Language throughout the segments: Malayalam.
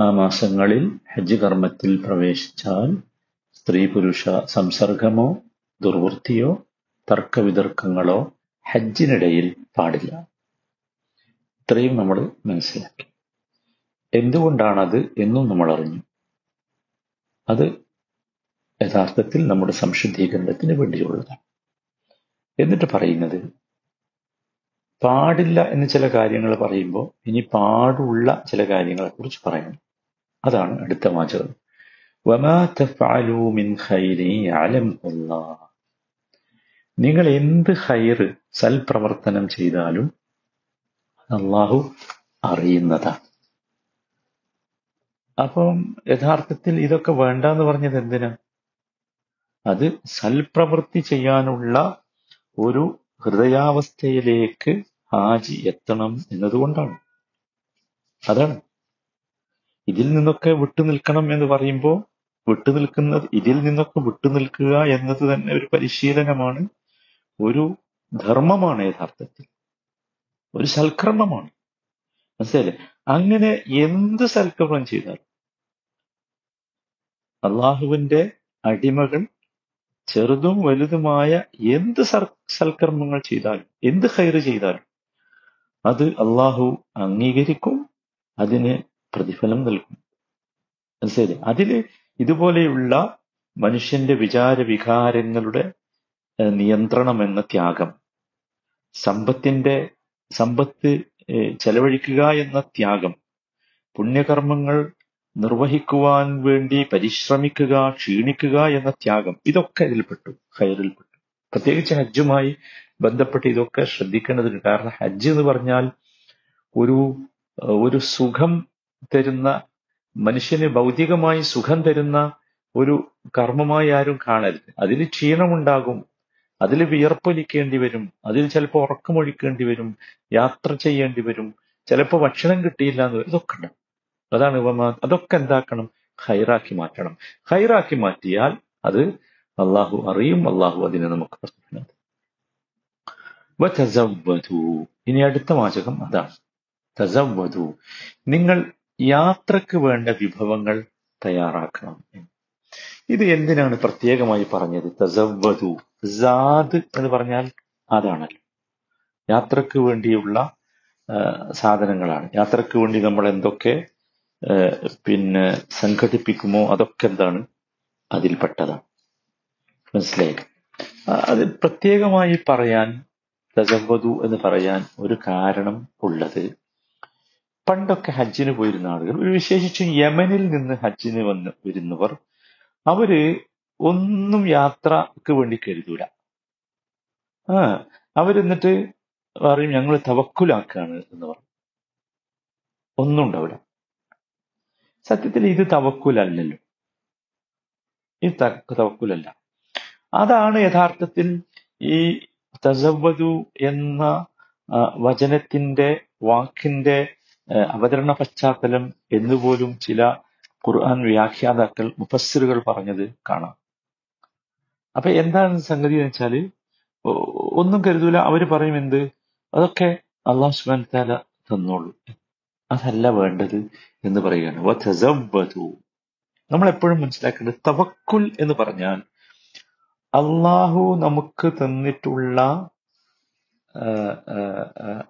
ആ മാസങ്ങളിൽ ഹജ്ജ് കർമ്മത്തിൽ പ്രവേശിച്ചാൽ സ്ത്രീ പുരുഷ സംസർഗമോ ദുർവൃത്തിയോ തർക്കവിതർക്കങ്ങളോ ഹജ്ജിനിടയിൽ പാടില്ല. ഇത്രയും നമ്മൾ മനസ്സിലാക്കി. എന്തുകൊണ്ടാണത് എന്നും നമ്മൾ അറിഞ്ഞു. അത് യഥാർത്ഥത്തിൽ നമ്മുടെ സംശുദ്ധീകരണത്തിന് വേണ്ടിയുള്ളതാണ്. എന്നിട്ട് പറയുന്നത് പാടില്ല എന്ന് ചില കാര്യങ്ങൾ പറയുമ്പോൾ ഇനി പാടുള്ള ചില കാര്യങ്ങളെക്കുറിച്ച് പറയണം അതാണ് അടുത്ത വാചകം. വമാ മിൻ ഖൈരി നിങ്ങൾ എന്ത് ഹൈറ് സൽപ്രവർത്തനം ചെയ്താലും അള്ളാഹു അറിയുന്നതാണ്. അപ്പം യഥാർത്ഥത്തിൽ ഇതൊക്കെ വേണ്ട എന്ന് പറഞ്ഞത് എന്തിനാ? അത് സൽപ്രവൃത്തി ചെയ്യാനുള്ള ഒരു ഹൃദയാവസ്ഥയിലേക്ക് ഹാജി എത്തണം എന്നതുകൊണ്ടാണ്. അതാണ്. ഇതിൽ നിന്നൊക്കെ വിട്ടുനിൽക്കണം എന്ന് പറയുമ്പോൾ വിട്ടുനിൽക്കുന്നത് ഇതിൽ നിന്നൊക്കെ വിട്ടുനിൽക്കുക എന്നത് തന്നെ ഒരു പരിശീലനമാണ്. ഒരു ധർമ്മമാണ് യഥാർത്ഥത്തിൽ. ഒരു സൽക്രമമാണ് മനസ്സിലായില്ലേ? അങ്ങനെ എന്ത് സൽക്രമം ചെയ്താൽ അള്ളാഹുവിന്റെ അടിമകൾ ചെറുതും വലുതുമായ എന്ത് സൽക്കർമ്മങ്ങൾ ചെയ്താലും എന്ത് ഹൈറ് ചെയ്താലും അത് അള്ളാഹു അംഗീകരിക്കും അതിന് പ്രതിഫലം നൽകും. മനസ്സിലായില്ലേ? അതിൽ ഇതുപോലെയുള്ള മനുഷ്യന്റെ വിചാര വികാരങ്ങളുടെ നിയന്ത്രണം എന്ന ത്യാഗം സമ്പത്തിന്റെ സമ്പത്ത് ചെലവഴിക്കുക എന്ന ത്യാഗം പുണ്യകർമ്മങ്ങൾ നിർവഹിക്കുവാൻ വേണ്ടി പരിശ്രമിക്കുക ക്ഷീണിക്കുക എന്ന ത്യാഗം ഇതൊക്കെ ഇതിൽപ്പെട്ടു ഹൈറിൽപ്പെട്ടു പ്രത്യേകിച്ച് ഹജ്ജുമായി ബന്ധപ്പെട്ട് ഇതൊക്കെ ശ്രദ്ധിക്കേണ്ടതുണ്ട് കാരണം ഹജ്ജ് എന്ന് പറഞ്ഞാൽ ഒരു ഒരു സുഖം തരുന്ന മനുഷ്യന് ഭൗതികമായി സുഖം തരുന്ന ഒരു കർമ്മമായി ആരും കാണരുത്. അതിൽ ക്ഷീണമുണ്ടാകും. അതിൽ വിയർപ്പൊലിക്കേണ്ടി വരും. അതിൽ ചിലപ്പോൾ ഉറക്കമൊഴിക്കേണ്ടി വരും. യാത്ര ചെയ്യേണ്ടി വരും. ചിലപ്പോൾ ഭക്ഷണം കിട്ടിയില്ല എന്ന് ഇതൊക്കെ ഉണ്ടാവും അതാണ് ഉപമ. അതൊക്കെ എന്താക്കണം? ഹൈറാക്കി മാറ്റണം. ഹൈറാക്കി മാറ്റിയാൽ അത് അള്ളാഹു അറിയും. അള്ളാഹു അതിനെ നമുക്ക് പറഞ്ഞു ഇനി അടുത്ത വാചകം അതാണ്. തസവ്വതു നിങ്ങൾ യാത്രയ്ക്ക് വേണ്ട വിഭവങ്ങൾ തയ്യാറാക്കണം. ഇത് എന്തിനാണ് പ്രത്യേകമായി പറഞ്ഞത്? തസവ്വതു സാദ് എന്ന് പറഞ്ഞാൽ അതാണല്ലോ. യാത്രയ്ക്ക് വേണ്ടിയുള്ള സാധനങ്ങളാണ്. യാത്രയ്ക്ക് വേണ്ടി നമ്മൾ എന്തൊക്കെ പിന്നെ സംഘടിപ്പിക്കുമോ അതൊക്കെ എന്താണ് അതിൽപ്പെട്ടതാണ്. മനസ്സിലായി അത് പ്രത്യേകമായി പറയാൻ തസവ്വതു എന്ന് പറയാൻ ഒരു കാരണം ഉള്ളത് പണ്ടൊക്കെ ഹജ്ജിന് പോയിരുന്ന ആളുകൾ വിശേഷിച്ചും യമനിൽ നിന്ന് ഹജ്ജിന് വന്ന് വരുന്നവർ അവർ ഒന്നും യാത്രയ്ക്ക് വേണ്ടി കരുതൂല. ആ അവരെന്നിട്ട് പറയും ഞങ്ങൾ തവക്കുലാക്കാണ് എന്ന് പറയും. ഒന്നും ഉണ്ടാവില്ല സത്യത്തിൽ ഇത് തവക്കുലല്ലല്ലോ. ഇത് തവക്കുലല്ല. അതാണ് യഥാർത്ഥത്തിൽ ഈ തസവ്വതു എന്ന വചനത്തിന്റെ വാക്കിന്റെ അവതരണ പശ്ചാത്തലം എന്നുപോലും ചില ഖുർആൻ വ്യാഖ്യാതാക്കൾ മുഫസ്സിറുകൾ പറഞ്ഞത് കാണാം. അപ്പൊ എന്താണ് സംഗതി എന്ന് വെച്ചാൽ ഒന്നും കരുതൂല. അവർ പറയും എന്ത്? അതൊക്കെ അള്ളാഹു സുബാൻ താല തന്നോളൂ. അതല്ല വേണ്ടത് എന്ന് പറയുകയാണ്. നമ്മൾ എപ്പോഴും മനസ്സിലാക്കേണ്ടത് തവക്കുൽ എന്ന് പറഞ്ഞാൽ അള്ളാഹു നമുക്ക് തന്നിട്ടുള്ള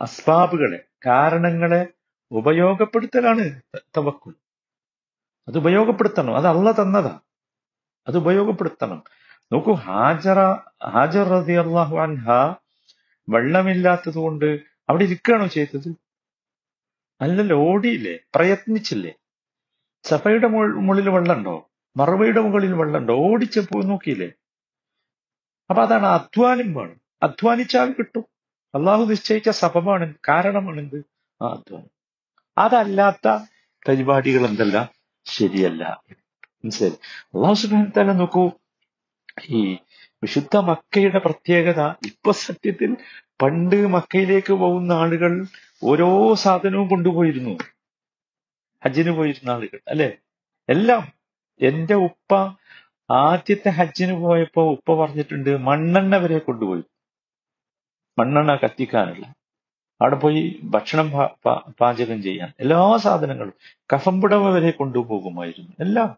അസ്ബാബുകളെ കാരണങ്ങളെ ഉപയോഗപ്പെടുത്തലാണ് തവക്കുൽ അത് ഉപയോഗപ്പെടുത്തണം. അത് അള്ള തന്നതാ. അത് ഉപയോഗപ്പെടുത്തണം. നോക്കൂ ഹാജറ ഹാജർ റതി അള്ളാഹു അൻഹ വെള്ളമില്ലാത്തത് കൊണ്ട് അവിടെ ഇരിക്കുകയാണോ ചെയ്തത്? അല്ലല്ലോ ഓടിയില്ലേ? പ്രയത്നിച്ചില്ലേ? സഫയുടെ മുകളിൽ വെള്ളമുണ്ടോ? മറുപയുടെ മുകളിൽ വെള്ളമുണ്ടോ? ഓടിച്ച് പോയി നോക്കിയില്ലേ? അപ്പൊ അതാണ് അധ്വാനം വേണം അധ്വാനിച്ചാൽ കിട്ടും. അള്ളാഹു നിശ്ചയിച്ച സഭമാണ് കാരണമാണെന്ത്? ആ അധ്വാനം. അതല്ലാത്ത പരിപാടികൾ എന്തല്ല ശരിയല്ല. മനസ്സിലായി അള്ളാഹു സുബാൻ തന്നെ നോക്കൂ. ഈ വിശുദ്ധ മക്കയുടെ പ്രത്യേകത ഇപ്പൊ സത്യത്തിൽ പണ്ട് മക്കയിലേക്ക് പോകുന്ന ആളുകൾ ഓരോ സാധനവും കൊണ്ടുപോയിരുന്നു. ഹജ്ജിന് പോയിരുന്ന ആളുകൾ അല്ലെ? എല്ലാം. എന്റെ ഉപ്പ ആദ്യത്തെ ഹജ്ജിന് പോയപ്പോ ഉപ്പ പറഞ്ഞിട്ടുണ്ട് മണ്ണെണ്ണ വരെ കൊണ്ടുപോയി. മണ്ണെണ്ണ കത്തിക്കാനുള്ള. അവിടെ പോയി ഭക്ഷണം പാചകം ചെയ്യാൻ എല്ലാ സാധനങ്ങളും കഫംപുടവ വരെ കൊണ്ടുപോകുമായിരുന്നു. എല്ലാം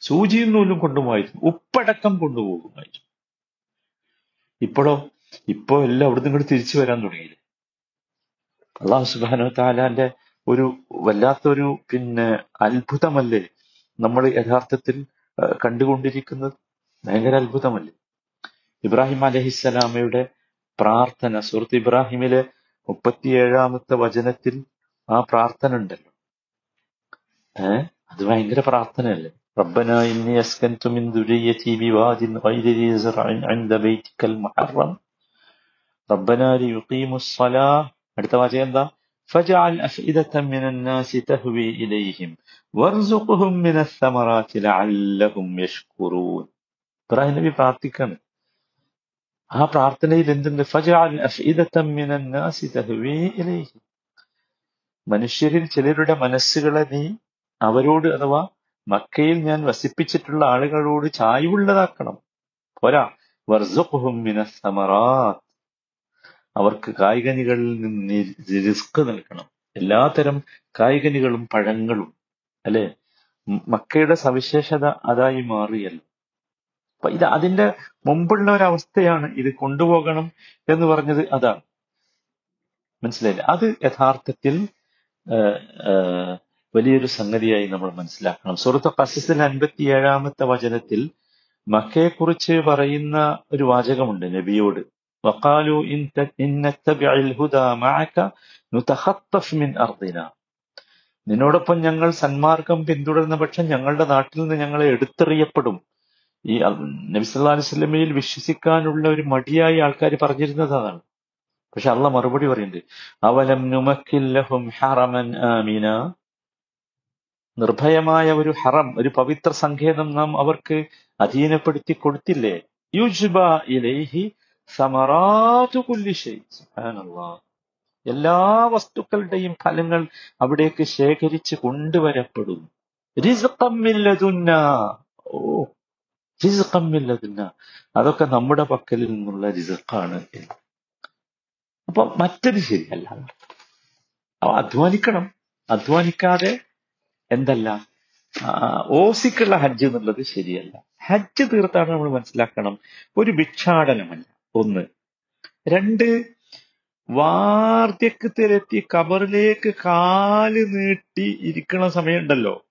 സൂചിയും നൂലും കൊണ്ടുപോകുമായിരുന്നു. ഉപ്പടക്കം കൊണ്ടുപോകുമായിരുന്നു. ഇപ്പോഴോ ഇപ്പോ എല്ലാം അവിടുന്ന് ഇങ്ങോട്ട് തിരിച്ചു വരാൻ തുടങ്ങിയില്ലേ? അള്ളാഹു സുബാനോ താലാന്റെ ഒരു വല്ലാത്തൊരു പിന്നെ അത്ഭുതമല്ലേ നമ്മൾ യഥാർത്ഥത്തിൽ കണ്ടുകൊണ്ടിരിക്കുന്നത്? ഭയങ്കര അത്ഭുതമല്ലേ? ഇബ്രാഹിം അലഹിസ്സലാമയുടെ പ്രാർത്ഥന സുഹൃത്ത് ഇബ്രാഹിമിലെ മുപ്പത്തിയേഴാമത്തെ വചനത്തിൽ ആ പ്രാർത്ഥന ഉണ്ടല്ലോ ഏ അത് ഭയങ്കര പ്രാർത്ഥനയല്ലേ ربنا إني أسكنت من ذريتي بواد غير ذي زرع عند بيتك المحرم ربنا ليقيموا الصلاة അടുത്ത വാചകം എന്താ فجعل أفئدة من الناس تهوي إليهم وارزقهم من الثمرات لعلهم يشكرون ഇബ്രാഹിം നബി പ്രാർത്ഥിക്കാണ് ആ പ്രാർത്ഥനയിൽ എന്തുണ്ട്? മനുഷ്യരിൽ ചിലരുടെ മനസ്സുകളെ നീ അവരോട് അഥവാ മക്കയിൽ ഞാൻ വസിപ്പിച്ചിട്ടുള്ള ആളുകളോട് ചായ്വുള്ളതാക്കണം. പോരാ. വർസുഖുഹും അവർക്ക് കായികനികളിൽ നിന്ന് റിസ്ക് നൽകണം. എല്ലാതരം കായികനികളും പഴങ്ങളും. അല്ലെ? മക്കയുടെ സവിശേഷത അതായി മാറിയല്ലോ. അപ്പൊ ഇത് അതിന്റെ മുമ്പുള്ള ഒരു അവസ്ഥയാണ് ഇത് കൊണ്ടുപോകണം എന്ന് പറഞ്ഞത് അതാണ്. മനസ്സിലായില്ല? അത് യഥാർത്ഥത്തിൽ വലിയൊരു സംഗതിയായി നമ്മൾ മനസ്സിലാക്കണം. സുഹൃത്ത് കസസിൽ അൻപത്തി ഏഴാമത്തെ വചനത്തിൽ മക്കയെക്കുറിച്ച് പറയുന്ന ഒരു വാചകമുണ്ട് നബിയോട്. മിൻ നിന്നോടൊപ്പം ഞങ്ങൾ സന്മാർഗം പിന്തുടരുന്ന പക്ഷം ഞങ്ങളുടെ നാട്ടിൽ നിന്ന് ഞങ്ങളെ എടുത്തെറിയപ്പെടും. ഈ നബി സല്ലാ അലൈഹി സ്വലമയിൽ വിശ്വസിക്കാനുള്ള ഒരു മടിയായി ആൾക്കാർ പറഞ്ഞിരുന്നത് അതാണ്. പക്ഷെ അള്ള മറുപടി പറയുന്നുണ്ട് അവലം നുമക്കില്ലഹും ഹറമൻ ആമീന? നിർഭയമായ ഒരു ഹറം ഒരു പവിത്ര സങ്കേതം നാം അവർക്ക് അധീനപ്പെടുത്തി കൊടുത്തില്ലേ? യുജ്ബ ഇലൈഹി സമറാതു എല്ലാ വസ്തുക്കളുടെയും ഫലങ്ങൾ അവിടേക്ക് ശേഖരിച്ച് കൊണ്ടുവരപ്പെടും. ഓ റിസ്ഖമ്മില്ലതുന്ന അതൊക്കെ നമ്മുടെ പക്കലിൽ നിന്നുള്ള റിസ്ഖാണ് അപ്പൊ മറ്റത് ശരിയല്ല. അപ്പൊ അധ്വാനിക്കണം. അധ്വാനിക്കാതെ എന്തല്ല? ഓസിക്കുള്ള ഹജ്ജ് എന്നുള്ളത് ശരിയല്ല. ഹജ്ജ് തീർത്താണ് നമ്മൾ മനസ്സിലാക്കണം. ഒരു ഭിക്ഷാടനമല്ല. ഒന്ന്. രണ്ട് വാർദ്ധക്യത്തിലെത്തി കബറിലേക്ക് കാൽ നീട്ടി ഇരിക്കണ സമയമുണ്ടല്ലോ.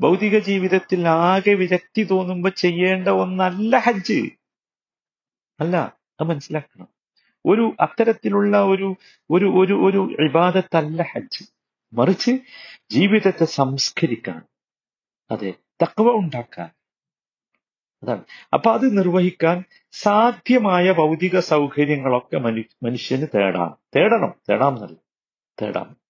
ഭൗതിക ജീവിതത്തിൽ ആകെ വിരക്തി തോന്നുമ്പോൾ ചെയ്യേണ്ട ഒന്നല്ല ഹജ്ജ്. അല്ല അത് മനസ്സിലാക്കണം. ഒരു അത്തരത്തിലുള്ള ഒരു ഒരു ഒരു ഒരു വിവാദത്തല്ല ഹജ്ജ്. മറിച്ച് ജീവിതത്തെ സംസ്കരിക്കാൻ അതെ തക്കവ ഉണ്ടാക്കാൻ. അതാണ്. അപ്പൊ അത് നിർവഹിക്കാൻ സാധ്യമായ ഭൗതിക സൗകര്യങ്ങളൊക്കെ മനു മനുഷ്യന് തേടാം. തേടണം. തേടാം എന്നല്ല. തേടാം.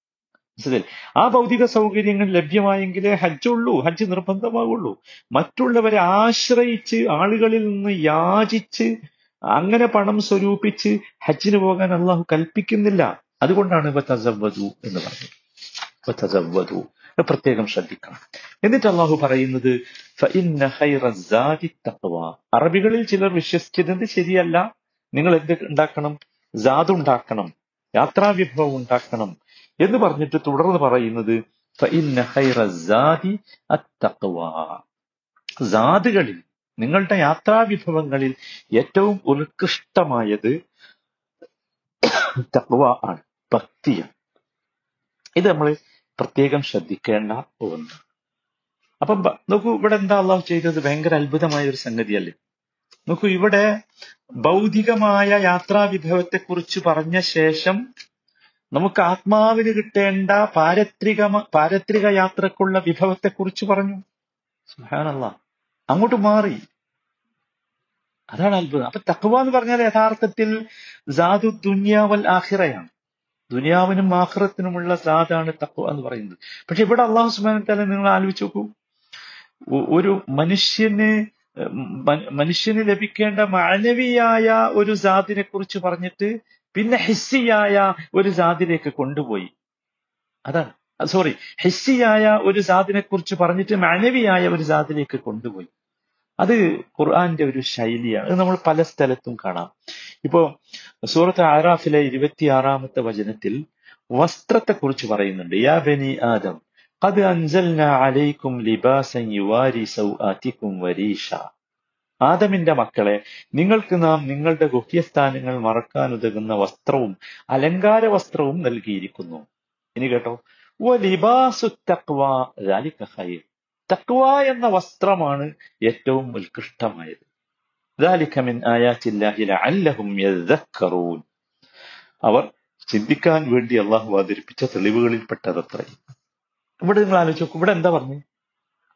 മനസ്സിലായി ആ ഭൗതിക സൗകര്യങ്ങൾ ലഭ്യമായെങ്കിലേ ഹജ്ജുള്ളൂ ഹജ്ജ് നിർബന്ധമാകുള്ളൂ മറ്റുള്ളവരെ ആശ്രയിച്ച് ആളുകളിൽ നിന്ന് യാചിച്ച് അങ്ങനെ പണം സ്വരൂപിച്ച് ഹജ്ജിന് പോകാൻ അള്ളാഹു കൽപ്പിക്കുന്നില്ല. അതുകൊണ്ടാണ് തസവ്വതു എന്ന് പറഞ്ഞത്. തസവ്വതു പ്രത്യേകം ശ്രദ്ധിക്കണം. എന്നിട്ട് അള്ളാഹു പറയുന്നത് അറബികളിൽ ചിലർ വിശ്വസിച്ചിരുന്നത് ശരിയല്ല. നിങ്ങൾ എന്ത് ഉണ്ടാക്കണം? ജാതുണ്ടാക്കണം യാത്രാവിഭവം ഉണ്ടാക്കണം. എന്ന് പറഞ്ഞിട്ട് തുടർന്ന് പറയുന്നത് ജാതുകളിൽ നിങ്ങളുടെ യാത്രാവിഭവങ്ങളിൽ ഏറ്റവും ഉത്കൃഷ്ടമായത് തക്വ ആണ് ഭക്തിയാണ്. ഇത് നമ്മൾ പ്രത്യേകം ശ്രദ്ധിക്കേണ്ട ഒന്ന്. അപ്പം നോക്കൂ ഇവിടെ എന്താ അള്ളാഹു ചെയ്തത്? ഭയങ്കര അത്ഭുതമായ ഒരു സംഗതിയല്ലേ? നോക്കൂ ഇവിടെ ഭൗതികമായ യാത്രാ വിഭവത്തെ കുറിച്ച് പറഞ്ഞ ശേഷം നമുക്ക് ആത്മാവിന് കിട്ടേണ്ട പാരത്രിക പാരത്രിക യാത്രക്കുള്ള വിഭവത്തെ കുറിച്ച് പറഞ്ഞു. സുഹാനല്ല അങ്ങോട്ട് മാറി. അതാണ് അത്ഭുതം. അപ്പൊ തക്കുവ എന്ന് പറഞ്ഞാൽ യഥാർത്ഥത്തിൽ സാധു ദുന്യാവൽ ആഹിറയാണ് ദുനിയാവിനും ആഹ്റത്തിനുമുള്ള സാധാണ് തക്കുവ എന്ന് പറയുന്നത്. പക്ഷെ ഇവിടെ അള്ളാഹു സുബാന നിങ്ങൾ ആലോചിച്ച് നോക്കൂ. ഒരു മനുഷ്യന് മനുഷ്യന് ലഭിക്കേണ്ട മാനവിയായ ഒരു ജാതിനെ കുറിച്ച് പറഞ്ഞിട്ട് പിന്നെ ഹിസ്സിയായ ഒരു ജാതിലേക്ക് കൊണ്ടുപോയി. അതാണ്. സോറി ഹിസ്സിയായ ഒരു ജാതിനെ കുറിച്ച് പറഞ്ഞിട്ട് മാനവിയായ ഒരു ജാതിലേക്ക് കൊണ്ടുപോയി. അത് ഖുർആന്റെ ഒരു ശൈലിയാണ്. അത് നമ്മൾ പല സ്ഥലത്തും കാണാം. ഇപ്പോ സൂറത്ത് ആറാഫിലെ ഇരുപത്തിയാറാമത്തെ വചനത്തിൽ വസ്ത്രത്തെ കുറിച്ച് പറയുന്നുണ്ട്. യാ ബനി ആദം قد أنزلنا അലൈക്കും ലിബാസൻ യുവാരി സൗആത്തിക്കും وريشا. ആദമിന്റെ മക്കളെ നിങ്ങൾക്ക് നാം നിങ്ങളുടെ ഗുഹ്യസ്ഥാനങ്ങൾ മറക്കാൻ ഉതകുന്ന വസ്ത്രവും അലങ്കാര വസ്ത്രവും നൽകിയിരിക്കുന്നു. ഇനി കേട്ടോ. ലിബാസു തക്വ എന്ന വസ്ത്രമാണ് ഏറ്റവും ഉത്കൃഷ്ടമായത്. അവർ ചിന്തിക്കാൻ വേണ്ടി അള്ളാഹു അവതരിപ്പിച്ച തെളിവുകളിൽപ്പെട്ടതത്രയും ഇവിടെ നിങ്ങൾ ആലോചിച്ചു നോക്കും. ഇവിടെ എന്താ പറഞ്ഞു?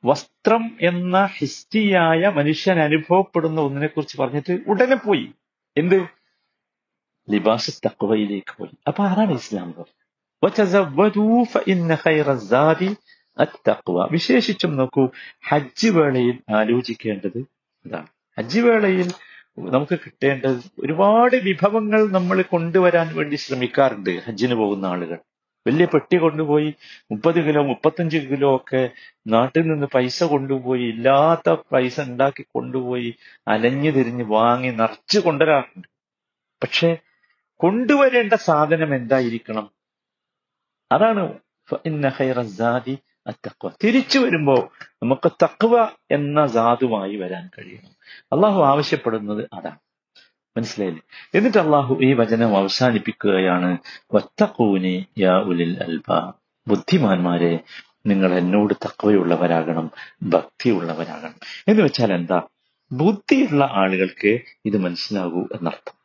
വസ്ത്രം എന്ന ഹിസ്റ്റിയായ മനുഷ്യൻ അനുഭവപ്പെടുന്ന ഒന്നിനെ കുറിച്ച് പറഞ്ഞിട്ട് ഉടനെ പോയി. എന്ത്? ലിബാസ് തക്വയിലേക്ക് പോയി. അപ്പൊ ആരാണ് ഇസ്ലാം പറഞ്ഞത്. വിശേഷിച്ചും നോക്കൂ ഹജ്ജ് വേളയിൽ ആലോചിക്കേണ്ടത് ഇതാണ് ഹജ്ജ് വേളയിൽ നമുക്ക് കിട്ടേണ്ടത് ഒരുപാട് വിഭവങ്ങൾ നമ്മൾ കൊണ്ടുവരാൻ വേണ്ടി ശ്രമിക്കാറുണ്ട് ഹജ്ജിന് പോകുന്ന ആളുകൾ. വലിയ പെട്ടി കൊണ്ടുപോയി മുപ്പത് കിലോ മുപ്പത്തഞ്ച് കിലോ ഒക്കെ നാട്ടിൽ നിന്ന് പൈസ കൊണ്ടുപോയി ഇല്ലാത്ത പൈസ ഉണ്ടാക്കി കൊണ്ടുപോയി അലഞ്ഞു തിരിഞ്ഞ് വാങ്ങി നിറച്ച് കൊണ്ടുവരാറുണ്ട്. പക്ഷെ കൊണ്ടുവരേണ്ട സാധനം എന്തായിരിക്കണം? അതാണ് അത്തഖ്വ. തിരിച്ചു വരുമ്പോ നമുക്ക് തക്വ എന്ന ജാതുമായി വരാൻ കഴിയണം. അള്ളാഹു ആവശ്യപ്പെടുന്നത് അതാണ്. മനസ്സിലായില്ലേ? എന്നിട്ട് അള്ളാഹു ഈ വചനം അവസാനിപ്പിക്കുകയാണ്. വത്തക്കൂനി യാ ഉലിൽ അൽബ. ബുദ്ധിമാന്മാരെ നിങ്ങൾ എന്നോട് തക്വയുള്ളവരാകണം ഭക്തിയുള്ളവരാകണം. എന്ന് വെച്ചാൽ എന്താ? ബുദ്ധിയുള്ള ആളുകൾക്ക് ഇത് മനസ്സിലാകൂ എന്നർത്ഥം.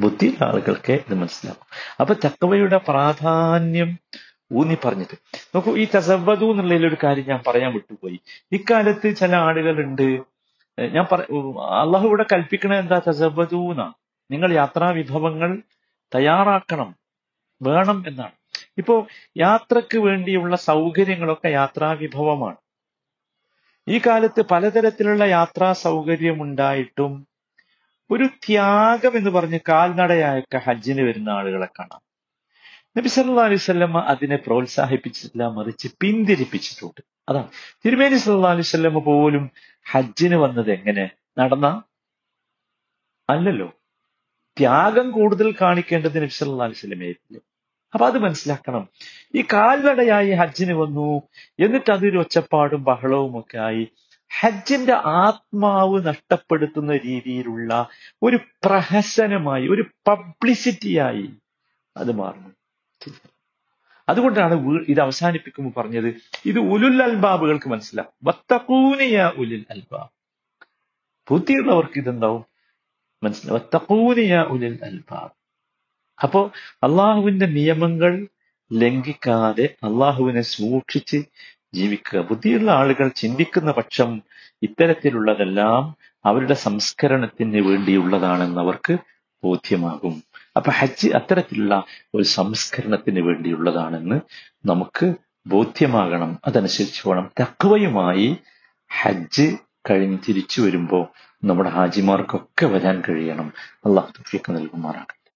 ബുദ്ധിയുള്ള ആളുകൾക്ക് ഇത് മനസ്സിലാകും. അപ്പൊ തക്കവയുടെ പ്രാധാന്യം ഊന്നി പറഞ്ഞിട്ട്. നോക്കൂ ഈ തസവ്വതു എന്നുള്ളതിൽ ഒരു കാര്യം ഞാൻ പറയാൻ വിട്ടുപോയി. ഇക്കാലത്ത് ചില ആളുകളുണ്ട് ഞാൻ പറ അള്ളാഹു ഇവിടെ കൽപ്പിക്കണ എന്താ? തസവ്വതു നിങ്ങൾ യാത്രാ വിഭവങ്ങൾ തയ്യാറാക്കണം. വേണം എന്നാണ്. ഇപ്പോ യാത്രയ്ക്ക് വേണ്ടിയുള്ള സൗകര്യങ്ങളൊക്കെ യാത്രാ വിഭവമാണ് ഈ കാലത്ത് പലതരത്തിലുള്ള യാത്രാ സൗകര്യമുണ്ടായിട്ടും ഒരു ത്യാഗം എന്ന് പറഞ്ഞ് കാൽനടയായൊക്കെ ഹജ്ജിന് വരുന്ന ആളുകളെ കാണാം. നബി സല്ലാ അലൈഹി വസല്ലമ അതിനെ പ്രോത്സാഹിപ്പിച്ചിട്ടില്ല മറിച്ച് പിന്തിരിപ്പിച്ചിട്ടുണ്ട്. അതാണ്. തിരുമേനി സല്ലാ അലൈഹി വസല്ലമ പോലും ഹജ്ജിന് വന്നത് എങ്ങനെ? നടന്ന? അല്ലല്ലോ. ത്യാഗം കൂടുതൽ കാണിക്കേണ്ടത് നബി സല്ലല്ലാഹു അലൈഹി വസല്ലമയായിരുന്നു അപ്പൊ അത് മനസ്സിലാക്കണം. ഈ കാൽനടയായി ഹജ്ജിന് വന്നു എന്നിട്ട് അതൊരു ഒച്ചപ്പാടും ബഹളവും ഒക്കെ ആയി ഹജ്ജിന്റെ ആത്മാവ് നഷ്ടപ്പെടുത്തുന്ന രീതിയിലുള്ള ഒരു പ്രഹസനമായി ഒരു പബ്ലിസിറ്റിയായി അത് മാറുന്നു. അതുകൊണ്ടാണ് ഇത് അവസാനിപ്പിക്കുമ്പോൾ പറഞ്ഞത്. ഇത് ഉലുൽ അൽബാബുകൾക്ക് മനസ്സിലാവും. വത്തക്കൂനിയ ഉലുൽ അൽബാബ്. ബുദ്ധിയുള്ളവർക്ക് ഇതെന്താവും? മനസ്സിലാവും. വത്തക്കൂനിയ ഉലുൽ അൽബാബ്. അപ്പോ അള്ളാഹുവിന്റെ നിയമങ്ങൾ ലംഘിക്കാതെ അള്ളാഹുവിനെ സൂക്ഷിച്ച് ജീവിക്കുക. ബുദ്ധിയുള്ള ആളുകൾ ചിന്തിക്കുന്ന പക്ഷം ഇത്തരത്തിലുള്ളതെല്ലാം അവരുടെ സംസ്കരണത്തിന് വേണ്ടിയുള്ളതാണെന്ന് അവർക്ക് ബോധ്യമാകും. അപ്പൊ ഹജ്ജ് അത്തരത്തിലുള്ള ഒരു സംസ്കരണത്തിന് വേണ്ടിയുള്ളതാണെന്ന് നമുക്ക് ബോധ്യമാകണം. അതനുസരിച്ച് പോകണം തക്വയുമായി ഹജ്ജ് കഴിഞ്ഞ് തിരിച്ചു വരുമ്പോൾ നമ്മുടെ ഹാജിമാർക്കൊക്കെ വരാൻ കഴിയണം. അള്ളാഹു തൗഫീഖ് നൽകുമാറാകട്ടെ.